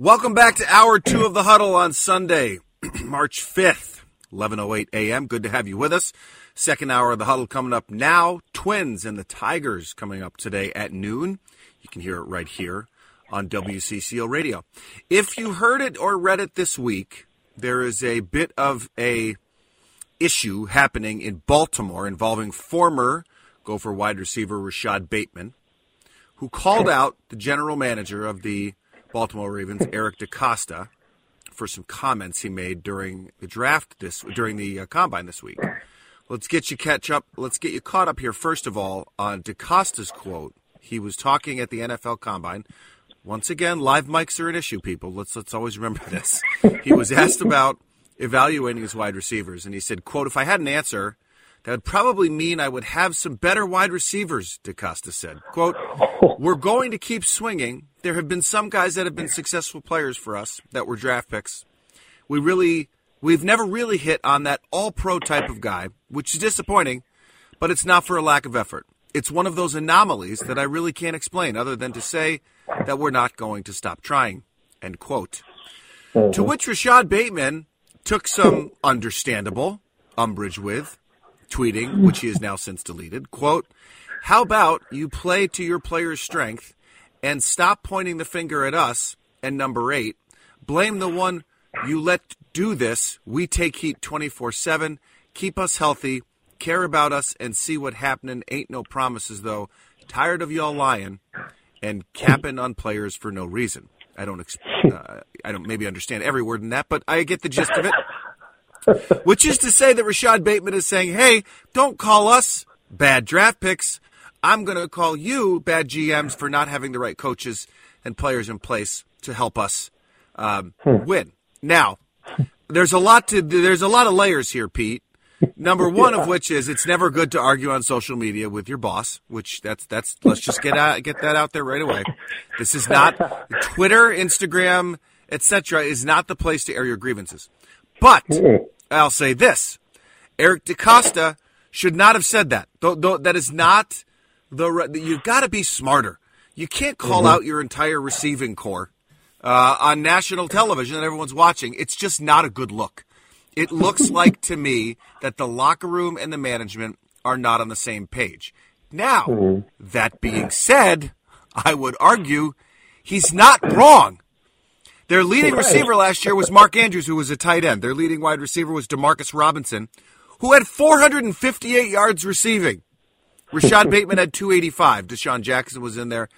Welcome back to hour two of the huddle on Sunday, March 5th, 11.08 a.m. Good to have you with us. Second hour of the huddle coming up now. Twins and the Tigers coming up today at noon. You can hear it right here on WCCO radio. If you heard it or read it this week, there is a bit of a issue happening in Baltimore involving former Gopher wide receiver Rashod Bateman, who called out the general manager of the Baltimore Ravens, Eric DeCosta, for some comments he made during the draft this during the uh, combine this week. Let's get you catch up. Let's get you caught up here first of all on DeCosta's quote. He was talking at the NFL Combine. Once again, live mics are an issue, people. Let's let's always remember this. He was asked about evaluating his wide receivers, and he said, "quote If I had an answer, that would probably mean I would have some better wide receivers." DeCosta said, "quote We're going to keep swinging. There have been some guys that have been successful players for us that were draft picks. We really, we've never really hit on that all-pro type of guy, which is disappointing, but it's not for a lack of effort." It's one of those anomalies that I really can't explain other than to say that we're not going to stop trying. End quote. To mm-hmm. which Rashod Bateman took some understandable umbrage with, tweeting, which he has now since deleted, quote, How about you play to your player's strength and stop pointing the finger at us and number eight? Blame the one you let do this. We take heat 24 7. Keep us healthy. Care about us and see what happening. Ain't no promises, though. Tired of y'all lying and capping on players for no reason. I don't, uh, I don't maybe understand every word in that, but I get the gist of it. Which is to say that Rashod Bateman is saying, "Hey, don't call us bad draft picks. I'm going to call you bad GMs for not having the right coaches and players in place to help us um, win." Now, there's a lot to there's a lot of layers here, Pete. Number one of which is it's never good to argue on social media with your boss, which that's that's let's just get out get that out there right away. This is not Twitter, Instagram, etc. is not the place to air your grievances. But I'll say this: Eric DeCosta should not have said that. Though, though that is not the re- you've got to be smarter. You can't call out your entire receiving core uh, on national television that everyone's watching. It's just not a good look. It looks like to me that the locker room and the management are not on the same page. Now, that being said, I would argue he's not wrong. Their leading receiver last year was Mark Andrews, who was a tight end. Their leading wide receiver was Demarcus Robinson, who had 458 yards receiving. Rashod Bateman had 285. DeSean Jackson was in there.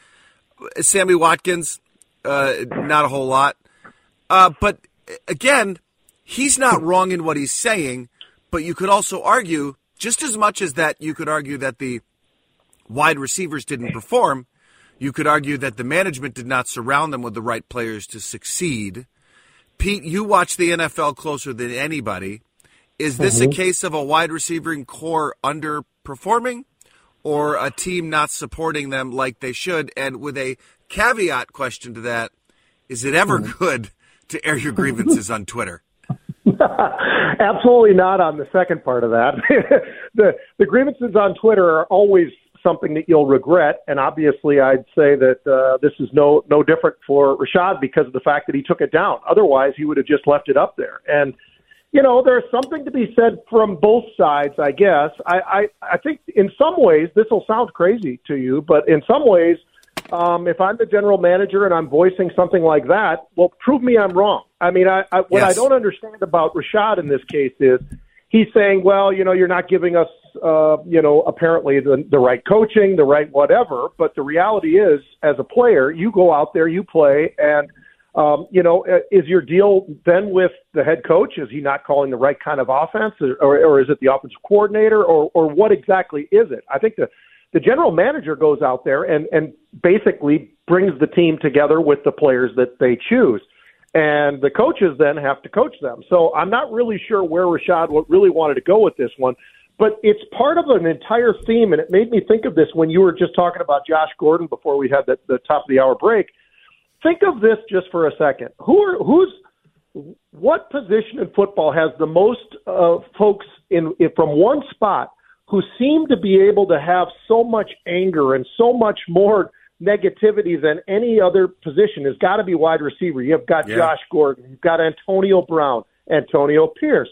Sammy Watkins, uh, not a whole lot. Uh, but again, he's not wrong in what he's saying, but you could also argue, just as much as that, you could argue that the wide receivers didn't perform. You could argue that the management did not surround them with the right players to succeed. Pete, you watch the NFL closer than anybody. Is this a mm-hmm. case of a wide receiving core underperforming or a team not supporting them like they should? And with a caveat question to that, is it ever mm-hmm. good to air your grievances on Twitter? Absolutely not on the second part of that. the the grievances on Twitter are always something that you'll regret, and obviously, I'd say that uh, this is no no different for Rashod because of the fact that he took it down. Otherwise, he would have just left it up there. And you know, there's something to be said from both sides, I guess. I I, I think in some ways this will sound crazy to you, but in some ways, Um, if I'm the general manager and I'm voicing something like that, well, prove me I'm wrong. I mean, I, I what Yes. I don't understand about Rashod in this case is he's saying, well, you know, you're not giving us, uh, you know, apparently the, the right coaching, the right whatever. But the reality is, as a player, you go out there, you play, and um, you know, uh, is your deal then with the head coach? Is he not calling the right kind of offense, or, or, or is it the offensive coordinator, or, or what exactly is it? I think the the general manager goes out there and and basically brings the team together with the players that they choose, and the coaches then have to coach them. So I'm not really sure where Rashod really wanted to go with this one. But it's part of an entire theme, and it made me think of this when you were just talking about Josh Gordon before we had the, the top of the hour break think of this just for a second. Who are who's what position in football has the most uh, folks in, in from one spot who seem to be able to have so much anger and so much more negativity than any other position has got to be wide receiver. You've got Yeah. Josh Gordon, you've got Antonio Brown, Antonio Pierce,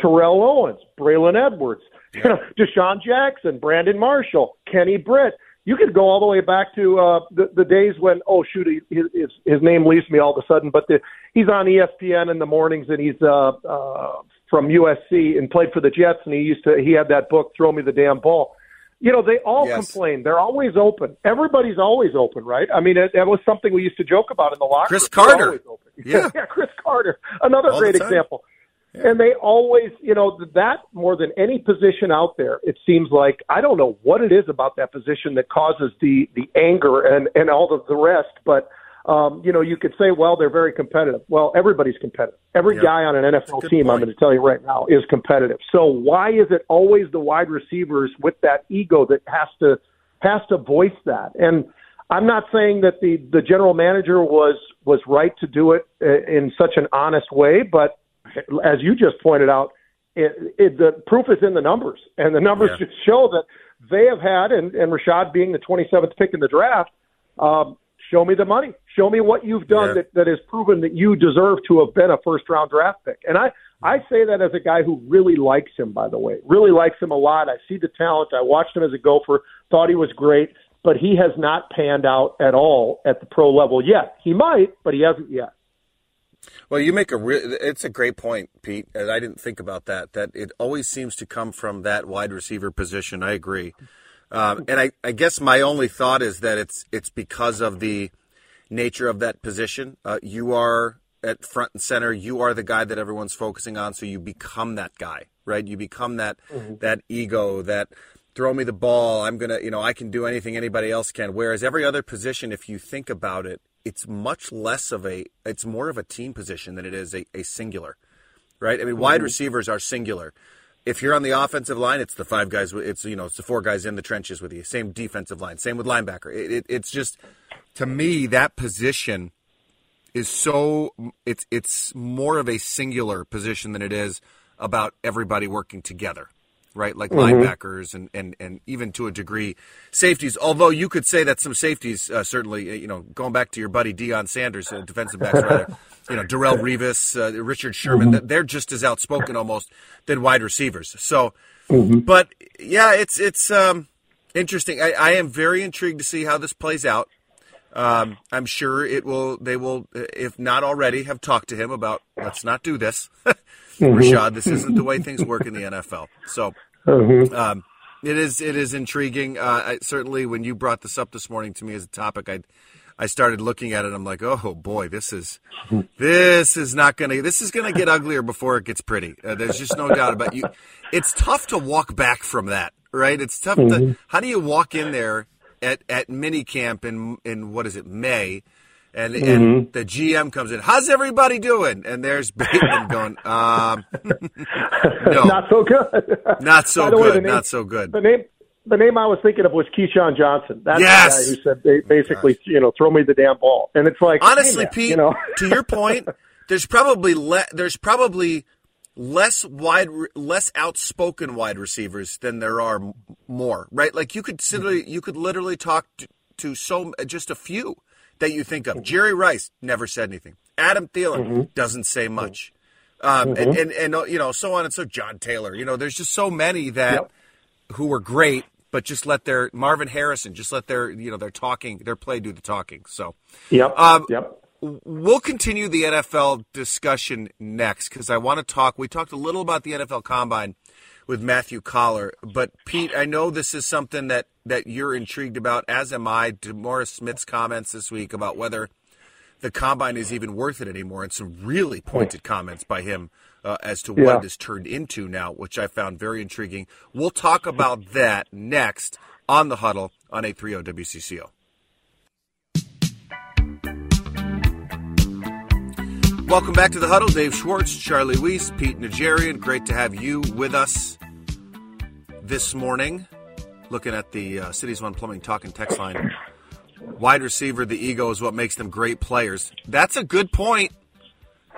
Terrell Owens, Braylon Edwards, you know, DeSean Jackson, Brandon Marshall, Kenny Britt. You could go all the way back to uh, the, the days when, oh shoot, he, his, his name leaves me all of a sudden, but the, he's on ESPN in the mornings and he's uh, uh, from USC and played for the Jets and he used to he had that book, Throw Me the Damn Ball. You know, they all Yes. complain. They're always open. Everybody's always open, right? I mean, it, that was something we used to joke about in the locker Cris room. They're Carter. open. Yeah. yeah, Cris Carter, another All great example. And they always, you know, that more than any position out there, it seems like I don't know what it is about that position that causes the the anger and and all of the rest. But um, you know, you could say, well, they're very competitive. Well, everybody's competitive. Every Yeah. guy on an NFL team, I'm going to tell you right now, is competitive. So why is it always the wide receivers with that ego that has to has to voice that? And I'm not saying that the the general manager was was right to do it uh, in such an honest way, but as you just pointed out, it, it, the proof is in the numbers, and the numbers Yeah. just show that they have had, and, and Rashod being the 27th pick in the draft, um, show me the money, show me what you've done Yeah. that, that has proven that you deserve to have been a first round draft pick. And I, I say that as a guy who really likes him, by the way, really likes him a lot. I see the talent. I watched him as a gopher, thought he was great, but he has not panned out at all at the pro level yet. He might, but he hasn't yet. Well, you make a real. It's a great point, Pete. And I didn't think about that. That it always seems to come from that wide receiver position. I agree. Um, and I, I guess my only thought is that it's it's because of the nature of that position. Uh, you are at front and center. You are the guy that everyone's focusing on. So you become that guy, right? You become that that ego. That throw me the ball. I'm gonna, you know, I can do anything anybody else can. Whereas every other position, if you think about it, it's much less of a. It's more of a team position than it is a, a singular, right? I mean, wide mm-hmm. receivers are singular. If you're on the offensive line, it's the five guys. It's you know, it's the four guys in the trenches with you. Same defensive line. Same with linebacker. It, it, it's just to me that position is so it's it's more of a singular position than it is about everybody working together right? Like linebackers and, and and even to a degree safeties. Although you could say that some safeties uh, certainly you know going back to your buddy Deion Sanders uh, defensive backs rather you know Darrelle Revis uh, Richard Sherman that they're just as outspoken almost than wide receivers. So but yeah it's it's um interesting. I, I am very intrigued to see how this plays out. Um, I'm sure it will. They will, if not already, have talked to him about let's not do this, Rashod. This isn't the way things work in the NFL. So um, it is. It is intriguing. Uh, I, certainly, when you brought this up this morning to me as a topic, I I started looking at it. I'm like, oh boy, this is this is not gonna. This is gonna get uglier before it gets pretty. Uh, there's just no doubt about you. It's tough to walk back from that, right? It's tough. To, how do you walk in there at at mini camp in in what is it May? And, and the GM comes in. How's everybody doing? And there's Bateman going, um, no, Not so good. not so way, good, the name- not so good. The name the name I was thinking of was Keyshawn Johnson. That's Yes! the guy who said ba- basically, you know, throw me the damn ball. And it's like Honestly, hey, man, Pete, you know, to your point, there's probably le- there's probably less wide, re- less outspoken wide receivers than there are m- more, right? Like you could literally, you could literally talk to, to so just a few that you think of. Jerry Rice never said anything. Adam Thielen doesn't say much, um, and, and and uh, you know so on and so. John Taylor, you know, there's just so many that Yep. who were great but just let their Marvin Harrison, just let their you know their talking, their play do the talking. So, yep, um, yep. We'll continue the NFL discussion next because I want to talk. We talked a little about the NFL Combine with Matthew Coller. but Pete, I know this is something that that you're intrigued about, as am I. DeMaurice Smith's comments this week about whether the combine is even worth it anymore, and some really pointed comments by him uh, as to what Yeah. it has turned into now, which I found very intriguing. We'll talk about that next on the huddle on 830 WCCO. Welcome back to the huddle. Dave Schwartz, Charlie Weiss, Pete Najarian. Great to have you with us this morning. Looking at the uh, Cities One Plumbing Talk and Text line. Wide receiver, the ego is what makes them great players. That's a good point.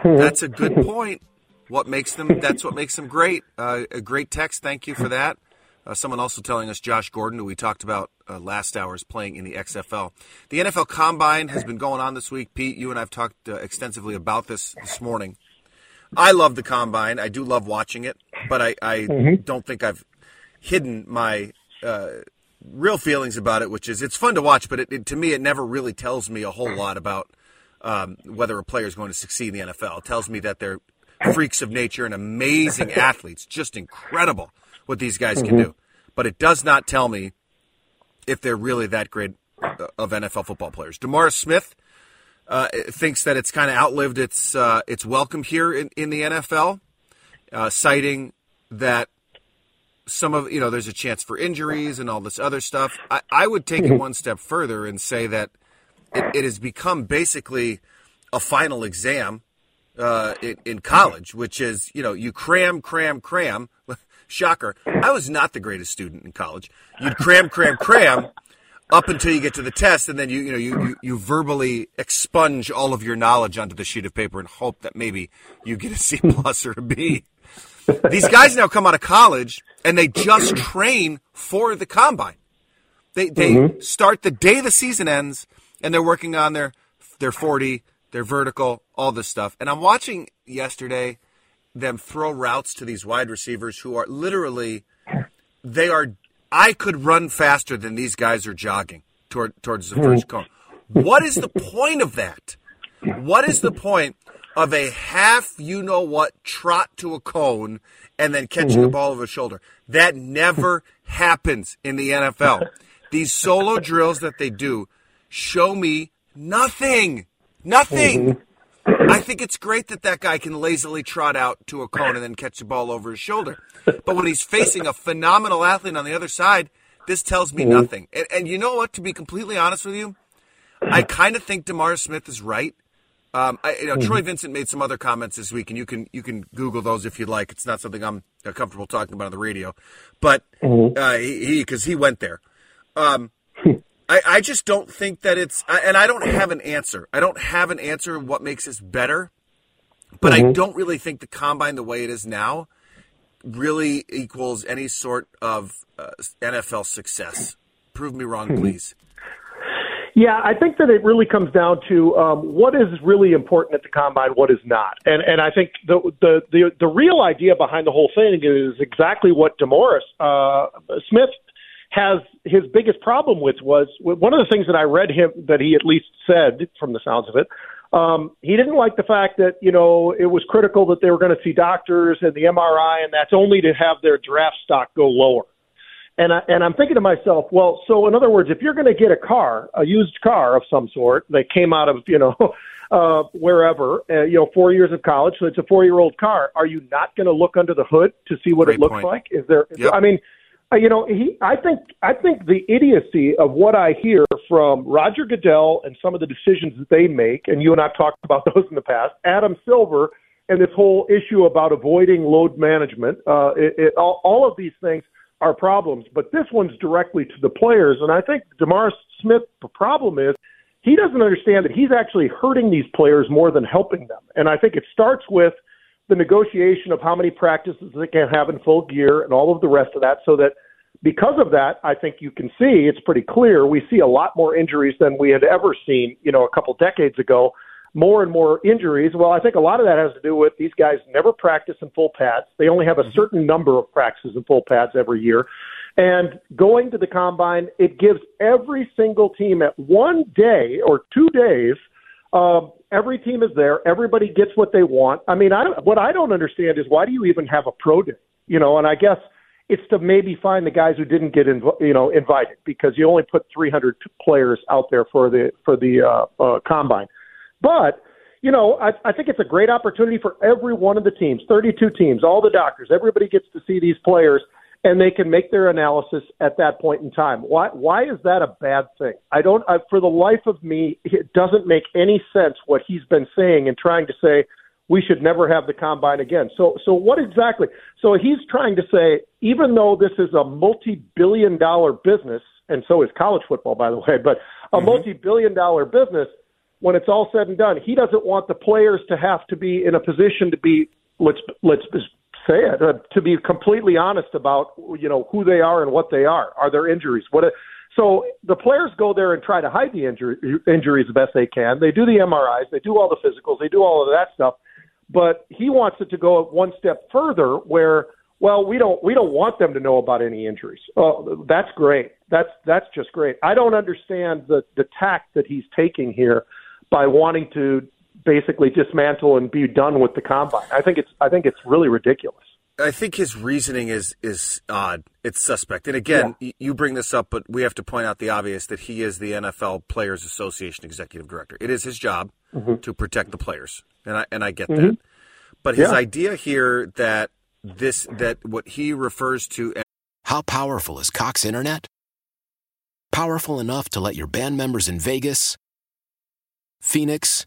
That's a good point. What makes them? That's what makes them great. Uh, a great text. Thank you for that. Uh, someone also telling us Josh Gordon, who we talked about uh, last hours playing in the XFL. The NFL Combine has been going on this week. Pete, you and I have talked uh, extensively about this this morning. I love the Combine. I do love watching it, but I, I don't think I've hidden my uh, real feelings about it, which is it's fun to watch, but it, it, to me, it never really tells me a whole lot about um, whether a player is going to succeed in the NFL. It tells me that they're freaks of nature and amazing athletes, just incredible what these guys can do. But it does not tell me if they're really that great uh, of NFL football players. DeMaurice Smith uh, thinks that it's kind of outlived its uh, its welcome here in, in the NFL, uh, citing that some of you know there's a chance for injuries and all this other stuff. I, I would take it one step further and say that it, it has become basically a final exam uh, in, in college, which is you know you cram, cram, cram. Shocker! I was not the greatest student in college. You'd cram, cram, cram up until you get to the test, and then you you know you, you, you verbally expunge all of your knowledge onto the sheet of paper and hope that maybe you get a C plus or a B. These guys now come out of college and they just train for the combine. They they start the day the season ends and they're working on their their 40, their vertical, all this stuff. And I'm watching yesterday them throw routes to these wide receivers who are literally they are I could run faster than these guys are jogging toward towards the first cone. What is the point of that? What is the point of a half you know what trot to a cone and then catching the mm-hmm. ball over the shoulder? That never happens in the NFL. These solo drills that they do show me nothing. Nothing. I think it's great that that guy can lazily trot out to a cone and then catch the ball over his shoulder. But when he's facing a phenomenal athlete on the other side, this tells me nothing. And, and you know what? To be completely honest with you, I kind of think DeMaurice Smith is right. Um, I, you know, Troy Vincent made some other comments this week, and you can you can Google those if you'd like. It's not something I'm uh, comfortable talking about on the radio, but uh, he because he, went there. Um, I, I just don't think that it's, and I don't have an answer. I don't have an answer of what makes this better, but I don't really think the combine the way it is now really equals any sort of uh, NFL success. Prove me wrong, please. Yeah, I think that it really comes down to um, what is really important at the combine, what is not, and and I think the the the, the real idea behind the whole thing is exactly what DeMaurice uh, Smith has his biggest problem with was one of the things that I read him that he at least said from the sounds of it. Um, he didn't like the fact that you know it was critical that they were going to see doctors and the MRI, and that's only to have their draft stock go lower. And I, and I'm thinking to myself, well, so in other words, if you're going to get a car, a used car of some sort that came out of you know uh, wherever, uh, you know, four years of college, so it's a four year old car, are you not going to look under the hood to see what Great it looks point. like? Is there? Yep. I mean, you know, he. I think I think the idiocy of what I hear from Roger Goodell and some of the decisions that they make, and you and I've talked about those in the past. Adam Silver and this whole issue about avoiding load management. Uh, it, it, all, all of these things are problems, but this one's directly to the players. And I think Demar Smith, the problem is he doesn't understand that he's actually hurting these players more than helping them. And I think it starts with the negotiation of how many practices they can have in full gear and all of the rest of that so that because of that, I think you can see it's pretty clear we see a lot more injuries than we had ever seen, you know, a couple decades ago. More and more injuries. Well, I think a lot of that has to do with these guys never practice in full pads. They only have a certain number of practices in full pads every year. And going to the combine, it gives every single team at one day or two days. Uh, every team is there. Everybody gets what they want. I mean, I don't, what I don't understand is why do you even have a pro day? You know, and I guess it's to maybe find the guys who didn't get inv- you know invited because you only put 300 players out there for the for the uh, uh, combine. But you know, I, I think it's a great opportunity for every one of the teams, 32 teams, all the doctors, everybody gets to see these players and they can make their analysis at that point in time. Why why is that a bad thing? I don't I, for the life of me it doesn't make any sense what he's been saying and trying to say we should never have the combine again. So, so what exactly? So he's trying to say, even though this is a multi-billion dollar business, and so is college football, by the way, but a mm-hmm. multi-billion dollar business, when it's all said and done, he doesn't want the players to have to be in a position to be, let's, let's say it, uh, to be completely honest about, you know, who they are and what they are. Are there injuries? What, so the players go there and try to hide the injury, injuries the best they can. They do the MRIs, they do all the physicals, they do all of that stuff. But he wants it to go one step further where well we don't we don't want them to know about any injuries. Oh that's great. That's that's just great. I don't understand the the tact that he's taking here by wanting to basically dismantle and be done with the combine i think it's i think it's really ridiculous I think his reasoning is is odd. It's suspect. And again, yeah. you bring this up, but we have to point out the obvious that he is the NFL Players Association executive director. It is his job mm-hmm. to protect the players, and I and I get mm-hmm. that. But his yeah. idea here that this that what he refers to as how powerful is Cox Internet? Powerful enough to let your band members in Vegas, Phoenix,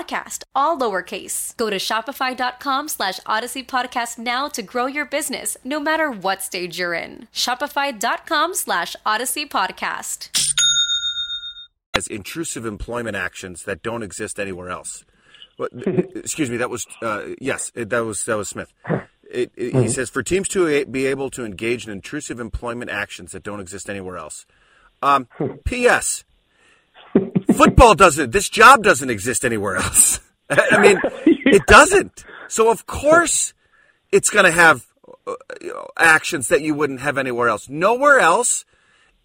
all lowercase. Go to shopify.com slash odyssey podcast now to grow your business, no matter what stage you're in. Shopify.com slash odyssey podcast. As intrusive employment actions that don't exist anywhere else. excuse me, that was, uh, yes, that was, that was Smith. It, it, mm-hmm. He says for teams to be able to engage in intrusive employment actions that don't exist anywhere else. Um, P.S. Football doesn't. This job doesn't exist anywhere else. I mean, it doesn't. So of course, it's going to have uh, actions that you wouldn't have anywhere else. Nowhere else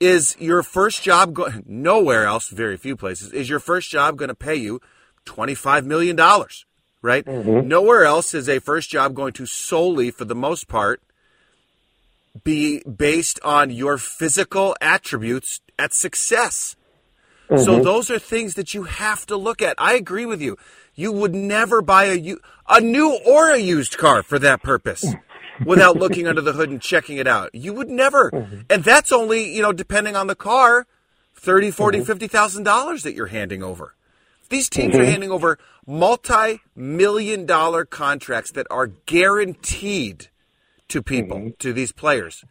is your first job. going. nowhere else, very few places, is your first job going to pay you twenty five million dollars right? Mm-hmm. Nowhere else is a first job going to solely, for the most part, be based on your physical attributes at success. So mm-hmm. those are things that you have to look at. I agree with you. You would never buy a a new or a used car for that purpose without looking under the hood and checking it out. You would never. Mm-hmm. And that's only, you know, depending on the car, 30, 40, mm-hmm. 50,000 dollars that you're handing over. These teams are handing over multi-million dollar contracts that are guaranteed to people, to these players.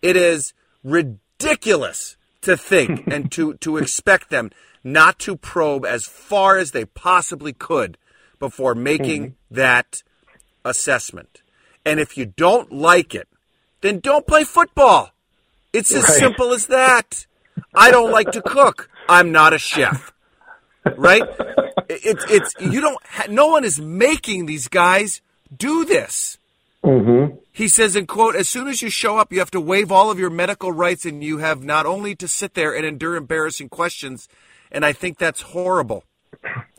It is ridiculous to think and to, to expect them not to probe as far as they possibly could before making mm-hmm. that assessment. And if you don't like it, then don't play football. It's as Right. simple as that. I don't like to cook. I'm not a chef. Right? It's it's you don't ha- no one is making these guys do this. Mm-hmm. He says, in quote, as soon as you show up, you have to waive all of your medical rights and you have not only to sit there and endure embarrassing questions. And I think that's horrible.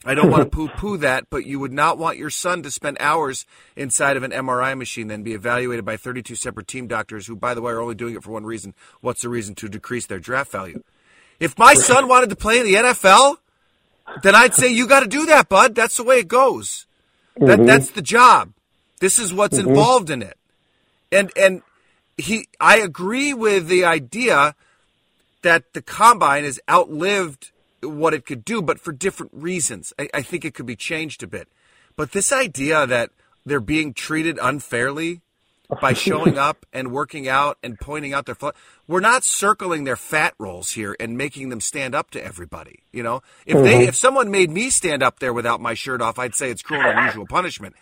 I don't want to poo poo that, but you would not want your son to spend hours inside of an MRI machine, then be evaluated by 32 separate team doctors who, by the way, are only doing it for one reason. What's the reason to decrease their draft value? If my son wanted to play in the NFL, then I'd say you got to do that, bud. That's the way it goes. That mm-hmm. that's the job. This is what's mm-hmm. involved in it. And and he I agree with the idea that the combine has outlived what it could do, but for different reasons. I, I think it could be changed a bit. But this idea that they're being treated unfairly by showing up and working out and pointing out their flaw, we're not circling their fat rolls here and making them stand up to everybody. You know, if they mm-hmm. if someone made me stand up there without my shirt off, I'd say it's cruel and unusual punishment.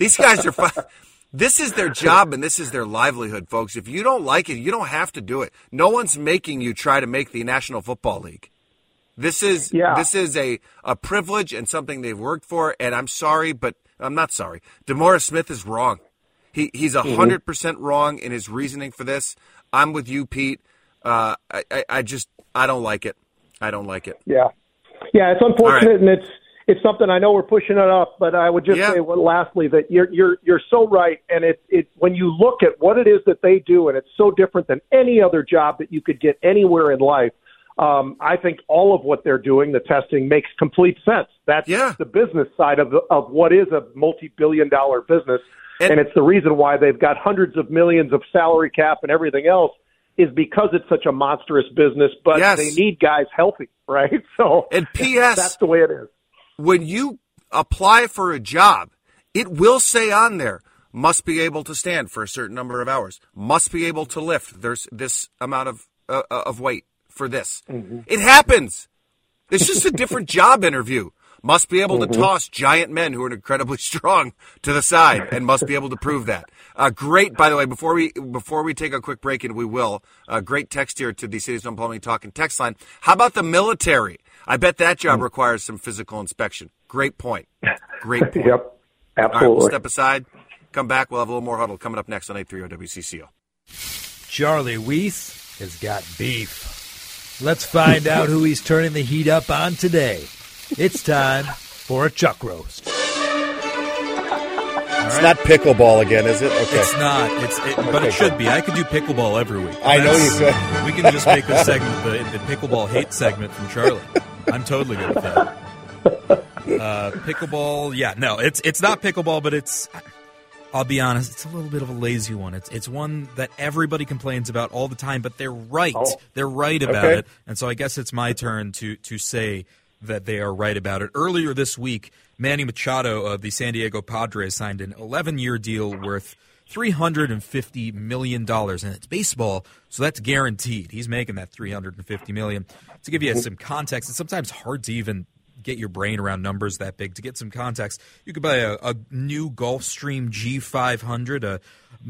These guys are. This is their job and this is their livelihood, folks. If you don't like it, you don't have to do it. No one's making you try to make the National Football League. This is Yeah. this is a, a privilege and something they've worked for. And I'm sorry, but I'm not sorry. DeMaurice Smith is wrong. He he's a 100 percent wrong in his reasoning for this. I'm with you, Pete. Uh, I, I I just I don't like it. I don't like it. Yeah, yeah, it's unfortunate, right. and it's it's something I know we're pushing it up, but I would just Yeah. say, well, lastly, that you're you're you're so right, and it it when you look at what it is that they do, and it's so different than any other job that you could get anywhere in life. Um, I think all of what they're doing, the testing, makes complete sense. That's Yeah. the business side of the, of what is a multi-billion-dollar business, And- and, it's the reason why they've got hundreds of millions of salary cap and everything else. Is because it's such a monstrous business, but Yes. they need guys healthy, right? So And P.S. that's the way it is. When you apply for a job, it will say on there must be able to stand for a certain number of hours, must be able to lift. There's this amount of uh, of weight for this. It happens. It's just a different job interview. Must be able to toss giant men who are incredibly strong to the side, and must be able to prove that. Uh, great, by the way. Before we before we take a quick break, and we will, uh, great text here to the Cities on Plumbing Talking text line. How about the military? I bet that job mm. requires some physical inspection. Great point. Great point. Yep, All right, we'll absolutely. step aside. Come back. We'll have a little more huddle coming up next on 830 WCCO. Charlie Weiss has got beef. Let's find out who he's turning the heat up on today. It's time for a chuck roast. It's not pickleball again, is it? Okay. It's not. It's it, but it should be. I could do pickleball every week. I know you could. We can just make this segment the, the pickleball hate segment from Charlie. I'm totally good with that. Uh, pickleball, yeah, no, it's it's not pickleball, but it's. I'll be honest, it's a little bit of a lazy one. It's it's one that everybody complains about all the time, but they're right. Oh. They're right about Okay. it, and so I guess it's my turn to to say that they are right about it. Earlier this week, Manny Machado of the San Diego Padres signed an 11 year deal worth $350 million. And it's baseball, so that's guaranteed. He's making that 350 million. To give you some context, it's sometimes hard to even get your brain around numbers that big. To get some context, you could buy a, a new Gulfstream G500, a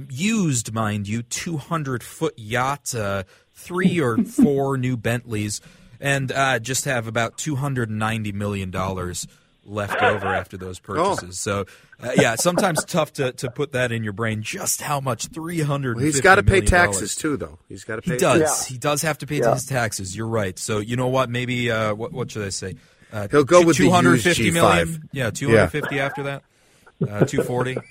used, mind you, 200 foot yacht, uh, three or four new Bentleys, and uh, just have about $290 million left over after those purchases. So, uh, yeah, sometimes tough to, to put that in your brain just how much three hundred. Well, he's got to pay taxes too, though. He's got to pay. He does. Yeah. He does have to pay Yeah. his taxes. You're right. So you know what? Maybe uh, what what should I say? Uh, He'll go with the two hundred used fifty G5. million. Yeah, two hundred fifty after that. Uh, two forty.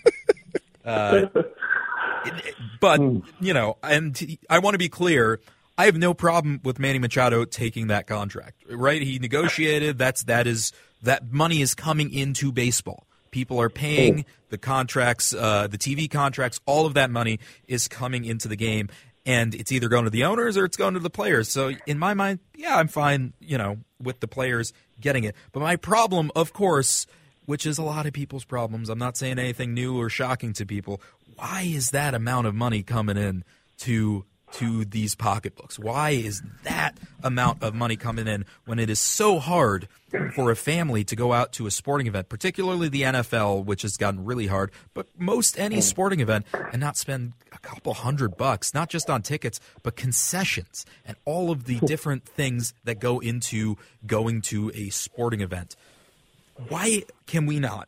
Uh, it- it- but you know, and I want to be clear. I have no problem with Manny Machado taking that contract. Right? He negotiated. That's that is that money is coming into baseball. People are paying the contracts, uh, the TV contracts. All of that money is coming into the game, and it's either going to the owners or it's going to the players. So in my mind, yeah, I'm fine. You know, with the players getting it. But my problem, of course, which is a lot of people's problems. I'm not saying anything new or shocking to people. Why is that amount of money coming in to to these pocketbooks? Why is that amount of money coming in when it is so hard for a family to go out to a sporting event, particularly the NFL, which has gotten really hard, but most any sporting event, and not spend a couple hundred bucks, not just on tickets, but concessions and all of the different things that go into going to a sporting event? Why can we not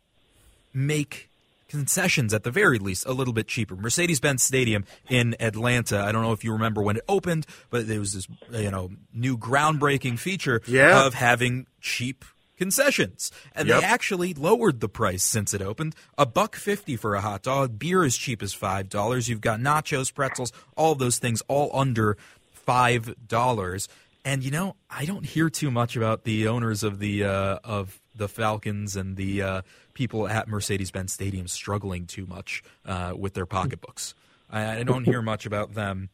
make concessions at the very least a little bit cheaper. Mercedes-Benz Stadium in Atlanta. I don't know if you remember when it opened, but there was this you know new groundbreaking feature Yeah. of having cheap concessions, and Yep. they actually lowered the price since it opened. A buck fifty for a hot dog. Beer is cheap as five dollars. You've got nachos, pretzels, all those things, all under five dollars. And you know, I don't hear too much about the owners of the uh, of the Falcons and the uh, people at Mercedes-Benz Stadium struggling too much uh, with their pocketbooks. I, I don't hear much about them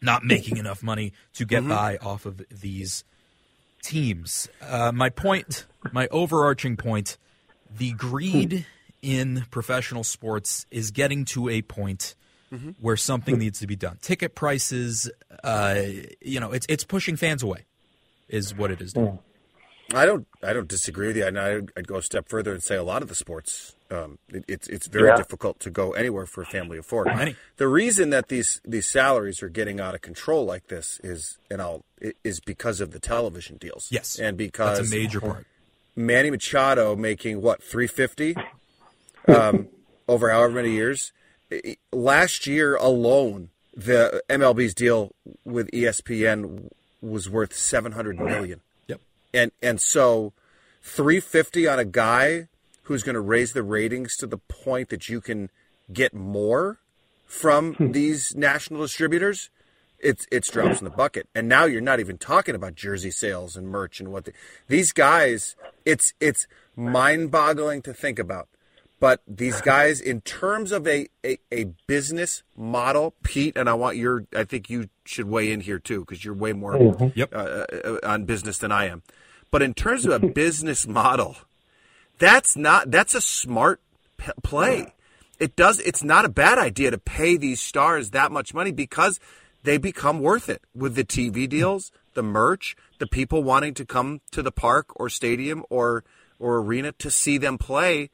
not making enough money to get by off of these teams. Uh, my point, my overarching point, the greed in professional sports is getting to a point where something needs to be done. Ticket prices, uh, you know, it's it's pushing fans away, is what it is doing. I don't. I don't disagree with you. And I'd, I'd go a step further and say a lot of the sports, um, it, it's it's very Yeah. difficult to go anywhere for a family of four. Many. The reason that these these salaries are getting out of control like this is, and I'll is because of the television deals. Yes, and because that's a major part. Manny Machado making what three fifty um, over however many years. Last year alone, the MLB's deal with ESPN was worth seven hundred million Yep. And and so 350 on a guy who's going to raise the ratings to the point that you can get more from these national distributors it's it's drops in the bucket and now you're not even talking about jersey sales and merch and what the, these guys it's it's mind-boggling to think about but these guys in terms of a, a, a business model pete and i want your i think you should weigh in here too because you're way more Yep. uh, uh, on business than I am. But in terms of a business model, that's not that's a smart p- play. It does. It's not a bad idea to pay these stars that much money because they become worth it with the TV mm-hmm. deals, the merch, the people wanting to come to the park or stadium or or arena to see them play.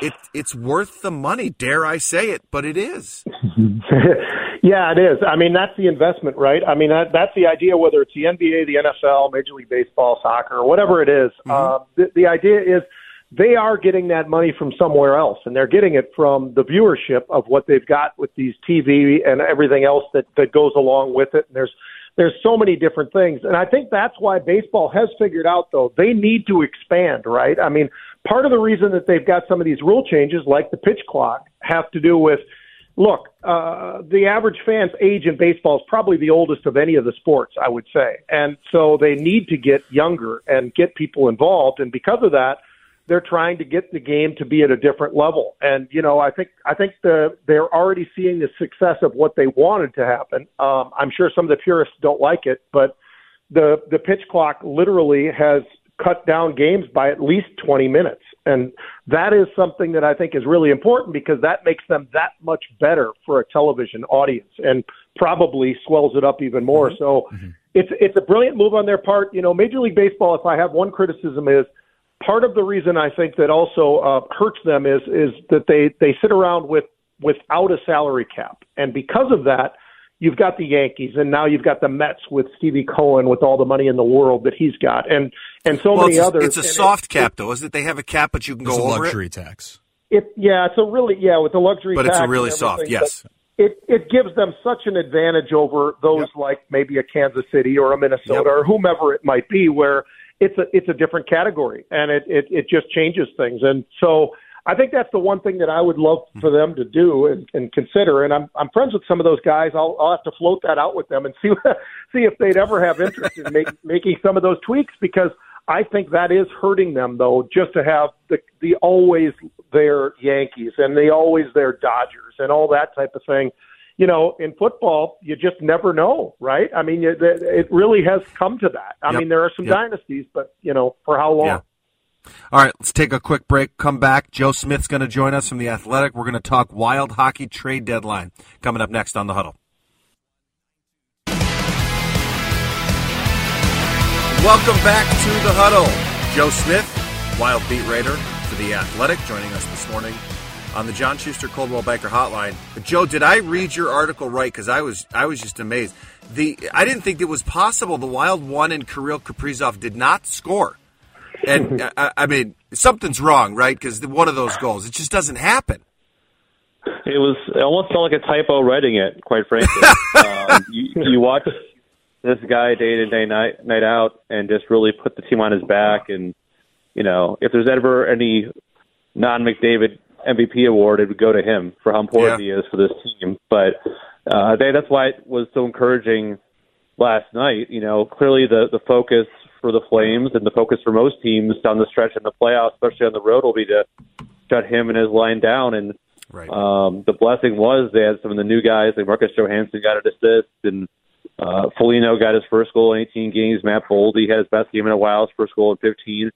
It it's worth the money. Dare I say it? But it is. yeah, it is. I mean, that's the investment, right? I mean, that, that's the idea. Whether it's the NBA, the NFL, Major League Baseball, soccer, whatever it is, uh, the, the idea is they are getting that money from somewhere else, and they're getting it from the viewership of what they've got with these TV and everything else that that goes along with it. And there's there's so many different things, and I think that's why baseball has figured out though they need to expand, right? I mean, part of the reason that they've got some of these rule changes, like the pitch clock, have to do with look, uh, the average fan's age in baseball is probably the oldest of any of the sports, I would say. And so they need to get younger and get people involved. And because of that, they're trying to get the game to be at a different level. And, you know, I think, I think the, they're already seeing the success of what they wanted to happen. Um, I'm sure some of the purists don't like it, but the, the pitch clock literally has cut down games by at least 20 minutes. And that is something that I think is really important because that makes them that much better for a television audience and probably swells it up even more. So it's it's a brilliant move on their part. You know, Major League Baseball, if I have one criticism is part of the reason I think that also uh, hurts them is is that they they sit around with without a salary cap. And because of that, you've got the Yankees, and now you've got the Mets with Stevie Cohen with all the money in the world that he's got, and and so Well, many it's a, others. it's a And it- soft cap, though, isn't it? They have a cap, but you can It's a go over luxury it. tax. It yeah, it's a really yeah with the luxury, But it's a really soft, yes. It it gives them such an advantage over those like maybe a Kansas City or a Minnesota Yep. or whomever it might be, where it's a it's a different category and it it it just changes things. And so I think that's the one thing that I would love hmm. for them to do and, and consider. And I'm I'm friends with some of those guys. I'll I'll have to float that out with them and see see if they'd ever have interest in make, making some of those tweaks because I think that is hurting them though, just to have the the always there Yankees and the always there Dodgers and all that type of thing. You know, in football, you just never know, right? I mean, you, it really has come to that. I Yep. mean, there are some Yep. dynasties, but you know, for how long? Yeah. All right, let's take a quick break. Come back. Joe Smith's going to join us from the Athletic. We're going to talk wild hockey trade deadline coming up next on the Huddle. Welcome back to the Huddle. Joe Smith, Wild beat writer for the Athletic, joining us this morning on the John Schuster Coldwell Banker Hotline. Joe, did I read your article right? Because I was I was just amazed. The I didn't think it was possible. The Wild won and Kirill Kaprizov did not score. And I, I mean, something's wrong, right? Because one of those goals, it just doesn't happen. It was it almost felt like a typo writing it, quite frankly. um, you, you watch this guy day in day night night out, and just really put the team on his back. And you know, if there's ever any non McDavid MVP award, it would go to him for how important he is for this team. But uh, they, that's why it was so encouraging last night. You know, clearly the the focus for the Flames and the focus for most teams down the stretch in the playoffs, especially on the road, will be to shut him and his line down. And Right. um, the blessing was they had some of the new guys, like Marcus Johansson got an assist, and uh, Foligno got his first goal in 18 games. Matt Boldy had his best game in a while, his first goal in 15.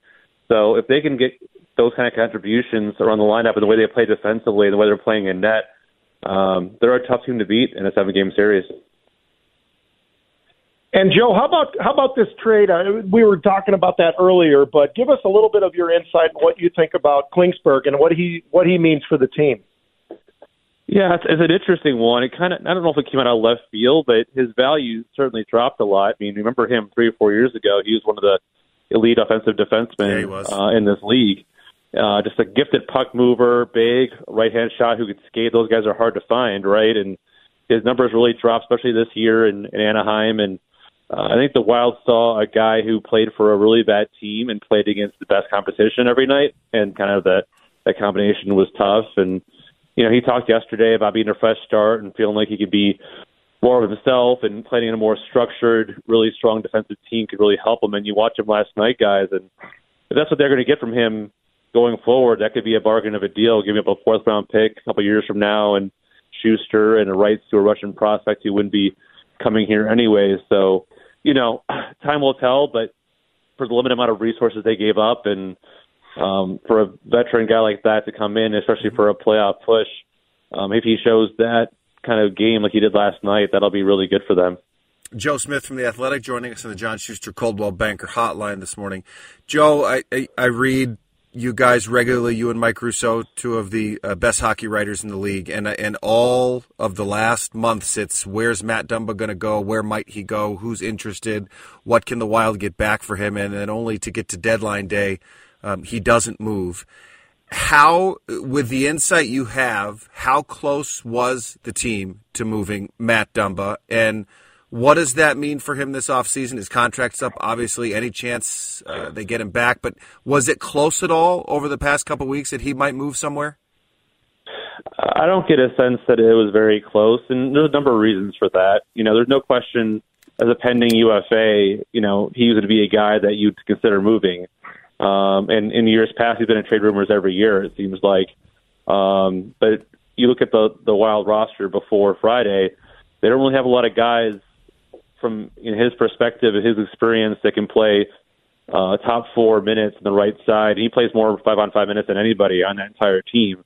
So if they can get those kind of contributions around the lineup and the way they play defensively and the way they're playing in net, um, they're a tough team to beat in a seven-game series. And Joe, how about how about this trade? Uh, we were talking about that earlier, but give us a little bit of your insight on what you think about Klingberg and what he what he means for the team. Yeah, it's, it's an interesting one. It kind of I don't know if it came out of left field, but his value certainly dropped a lot. I mean, remember him three or four years ago? He was one of the elite offensive defensemen Yeah, he was. Uh, in this league. Uh, just a gifted puck mover, big right hand shot who could skate. Those guys are hard to find, right? And his numbers really dropped, especially this year in, in Anaheim. And uh, I think the Wild saw a guy who played for a really bad team and played against the best competition every night, and kind of that that combination was tough. And you know, he talked yesterday about being a fresh start and feeling like he could be more of himself and playing in a more structured, really strong defensive team could really help him. And you watch him last night, guys, and if that's what they're going to get from him going forward, that could be a bargain of a deal. Giving up a fourth round pick a couple of years from now and Sustr and the rights to a Russian prospect who wouldn't be coming here anyway. So, you know, time will tell, but for the limited amount of resources they gave up and um, for a veteran guy like that to come in, especially for a playoff push, um, if he shows that kind of game like he did last night, that'll be really good for them. Joe Smith from the Athletic joining us on the John Schuster Coldwell Banker Hotline this morning. Joe, I, I, I read you guys regularly, you and Mike Russo, two of the uh, best hockey writers in the league, and and all of the last months, it's where's Matt Dumba going to go? Where might he go? Who's interested? What can the Wild get back for him? And then only to get to deadline day, um, he doesn't move. How, with the insight you have, how close was the team to moving Matt Dumba? And what does that mean for him this offseason? His contract's up, obviously. Any chance uh, they get him back? But was it close at all over the past couple weeks that he might move somewhere? I don't get a sense that it was very close, and there's a number of reasons for that. You know, there's no question as a pending UFA, you know, he to be a guy that you'd consider moving. Um, and in years past, he's been in trade rumors every year. It seems like, um, but you look at the the Wild roster before Friday, they don't really have a lot of guys from his perspective and his experience that can play uh, top four minutes on the right side. He plays more five on five minutes than anybody on that entire team.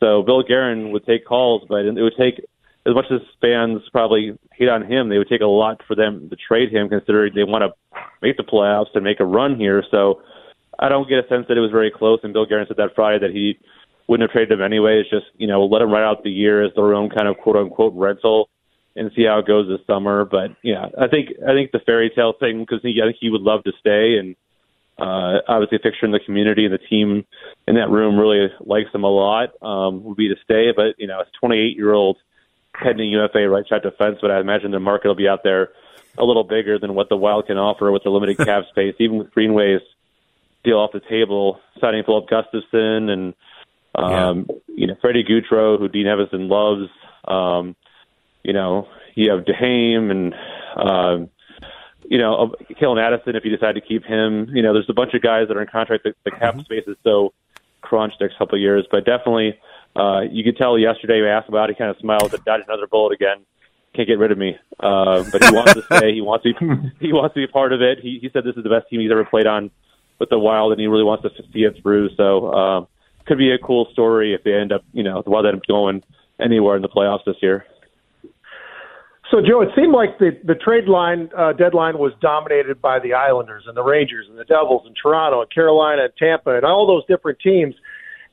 So Bill Guerin would take calls, but it would take as much as fans probably hate on him, they would take a lot for them to trade him, considering they want to make the playoffs and make a run here. So I don't get a sense that it was very close. And Bill Guerin said that Friday that he wouldn't have traded him anyway. It's just you know let him ride out the year as their own kind of quote unquote rental and see how it goes this summer. But yeah, I think I think the fairy tale thing because he I think he would love to stay and uh, obviously a fixture in the community and the team in that room really likes him a lot. Um, would be to stay, but you know, it's 28 year old pending UFA right side defense, but I imagine the market will be out there a little bigger than what the Wild can offer with the limited cap space, even with Greenway's deal off the table, signing Filip Gustavsson and Um, You know, Freddie Gaudreau, who Dean Evason loves. Um, you know, you have Duhaime and um, you know, Calen Addison. If you decide to keep him, you know, there's a bunch of guys that are in contract. The, the cap space is so crunched next couple of years, but definitely, uh, you could tell yesterday. We asked about. it, He kind of smiled and dodged another bullet again. Can't get rid of me, uh, but he wants to stay. He wants to. Be, he wants to be a part of it. He, he said this is the best team he's ever played on with the Wild, and he really wants to see it through. So, um, could be a cool story if they end up, you know, the Wild end up going anywhere in the playoffs this year. So, Joe, it seemed like the the trade line uh, deadline was dominated by the Islanders and the Rangers and the Devils and Toronto and Carolina and Tampa and all those different teams.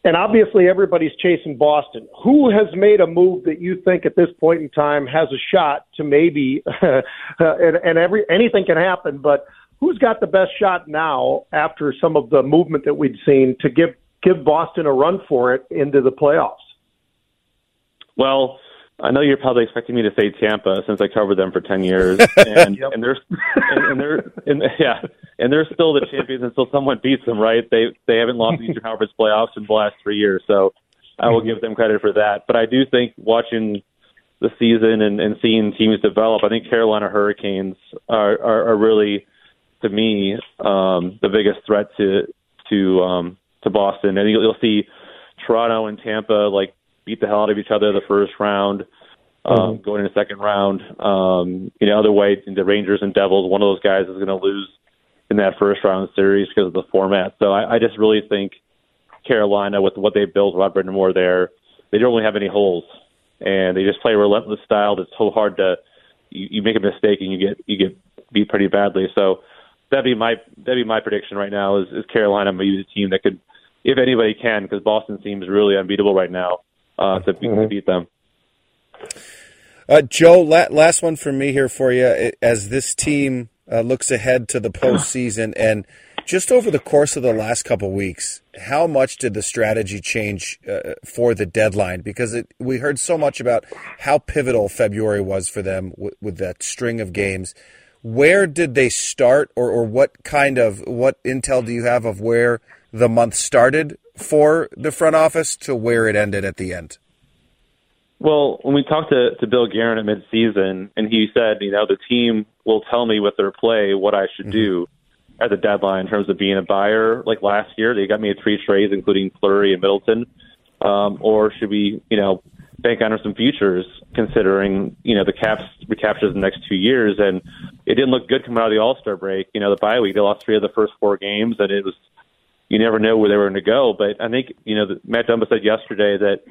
And obviously, everybody's chasing Boston. Who has made a move that you think at this point in time has a shot to maybe, uh, and, and every anything can happen, but who's got the best shot now after some of the movement that we'd seen to give give Boston a run for it into the playoffs? Well, I know you're probably expecting me to say Tampa since I covered them for ten years, and yep. and they're and, and they're and, yeah, and they're still the champions until someone beats them. Right? They they haven't lost the Eastern Conference playoffs in the last three years, so I will give them credit for that. But I do think watching the season and, and seeing teams develop, I think Carolina Hurricanes are are, are really, to me, um, the biggest threat to to um, to Boston, and you'll, you'll see Toronto and Tampa like beat the hell out of each other the first round, um, mm-hmm. going in the second round. Um, you know, other way, the Rangers and Devils, one of those guys is going to lose in that first round series because of the format. So I, I just really think Carolina, with what they built, Rod Brind'Amour there, they don't really have any holes, and they just play a relentless style that's so hard to. You, you make a mistake and you get you get beat pretty badly. So that'd be my that'd be my prediction right now. Is, is Carolina maybe the team that could, if anybody can, because Boston seems really unbeatable right now uh, to, beat, mm-hmm. to beat them. Uh, Joe, la- last one for me here for you. As this team uh, looks ahead to the postseason, and just over the course of the last couple weeks, how much did the strategy change uh, for the deadline? Because it, we heard so much about how pivotal February was for them w- with that string of games. Where did they start, or, or what kind of what intel do you have of where the month started for the front office to where it ended at the end? Well, when we talked to, to Bill Guerin at midseason, and he said, you know, the team will tell me with their play what I should mm-hmm. do at the deadline in terms of being a buyer. Like last year, they got me at three trades, including Fleury and Middleton. Um, or should we, you know, bank on some futures, considering you know the caps recaptures the next two years, and it didn't look good coming out of the All Star break. You know, the bye week they lost three of the first four games, and it was you never know where they were going to go. But I think you know Matt Dumba said yesterday that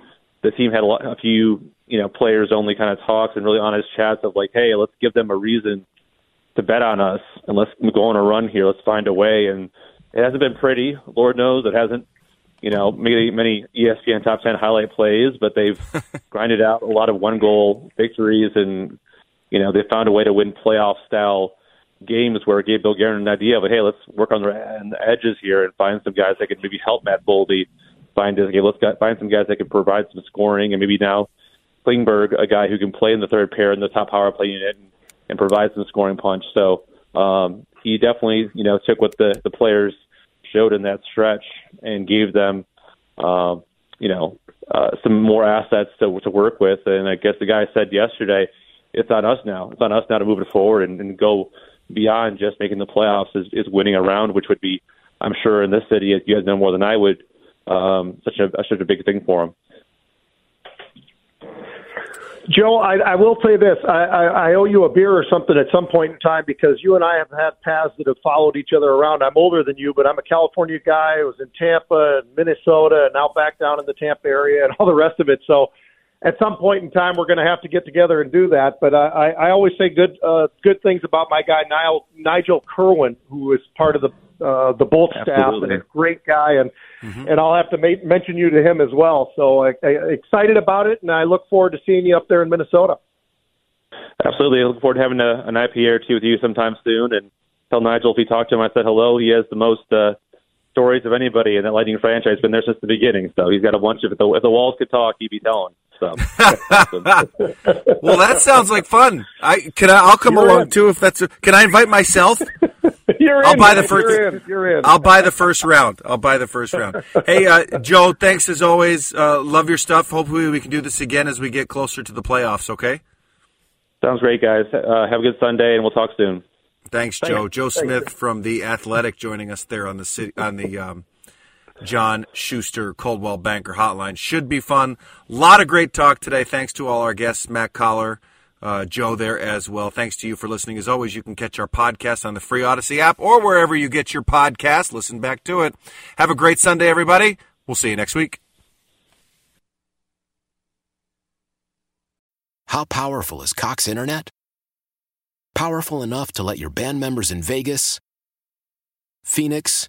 the team had a, lot, a few you know players only kind of talks and really honest chats of like, hey, let's give them a reason to bet on us and let's go on a run here. Let's find a way. And it hasn't been pretty. Lord knows it hasn't. You know, many many ESPN top ten highlight plays, but they've grinded out a lot of one goal victories, and you know they found a way to win playoff style games where it gave Bill Guerin an idea of, hey, let's work on the, on the edges here and find some guys that could maybe help Matt Boldy find okay, let's got, find some guys that can provide some scoring and maybe now Klingberg, a guy who can play in the third pair in the top power play unit and, and provide some scoring punch. So um, he definitely, you know, took what the the players showed in that stretch and gave them, um, you know, uh, some more assets to to work with. And I guess the guy said yesterday, it's on us now. It's on us now to move it forward and, and go beyond just making the playoffs is, is winning a round, which would be, I'm sure, in this city, you guys know more than I would, um, such a such a big thing for them. Joe, I, I will say this: I, I, I owe you a beer or something at some point in time because you and I have had paths that have followed each other around. I'm older than you, but I'm a California guy. I was in Tampa and Minnesota, and now back down in the Tampa area and all the rest of it. So at some point in time we're going to have to get together and do that. But I, I always say good uh, good things about my guy Nigel, Nigel Kirwan, who is part of the uh, the Bolt staff and a great guy, and mm-hmm. and I'll have to ma- mention you to him as well. So I, I, excited about it, and I look forward to seeing you up there in Minnesota. Absolutely, I look forward to having a, an IPA or two with you sometime soon, and tell Nigel if he talked to him. I said hello. He has the most. Uh, stories of anybody in that Lightning franchise. Been there since the beginning, so he's got a bunch of. If the, if the walls could talk, he'd be telling. So, well, that sounds like fun. I can I, I'll come You're along in. too if that's. A, can I invite myself? You're I'll in, buy the 1st You're in. You're in. I'll buy the first round. I'll buy the first round. Hey, uh, Joe, thanks as always. Uh, love your stuff. Hopefully, we can do this again as we get closer to the playoffs. Okay. Sounds great, guys. Uh, have a good Sunday, and we'll talk soon. Thanks, Joe. Joe Smith from the Athletic joining us there on the city on the um, John Schuster Coldwell Banker Hotline. Should be fun. A lot of great talk today. Thanks to all our guests, Matt Coller, uh, Joe there as well. Thanks to you for listening. As always, you can catch our podcast on the free Odyssey app or wherever you get your podcast. Listen back to it. Have a great Sunday, everybody. We'll see you next week. How powerful is Cox Internet? Powerful enough to let your band members in Vegas, Phoenix,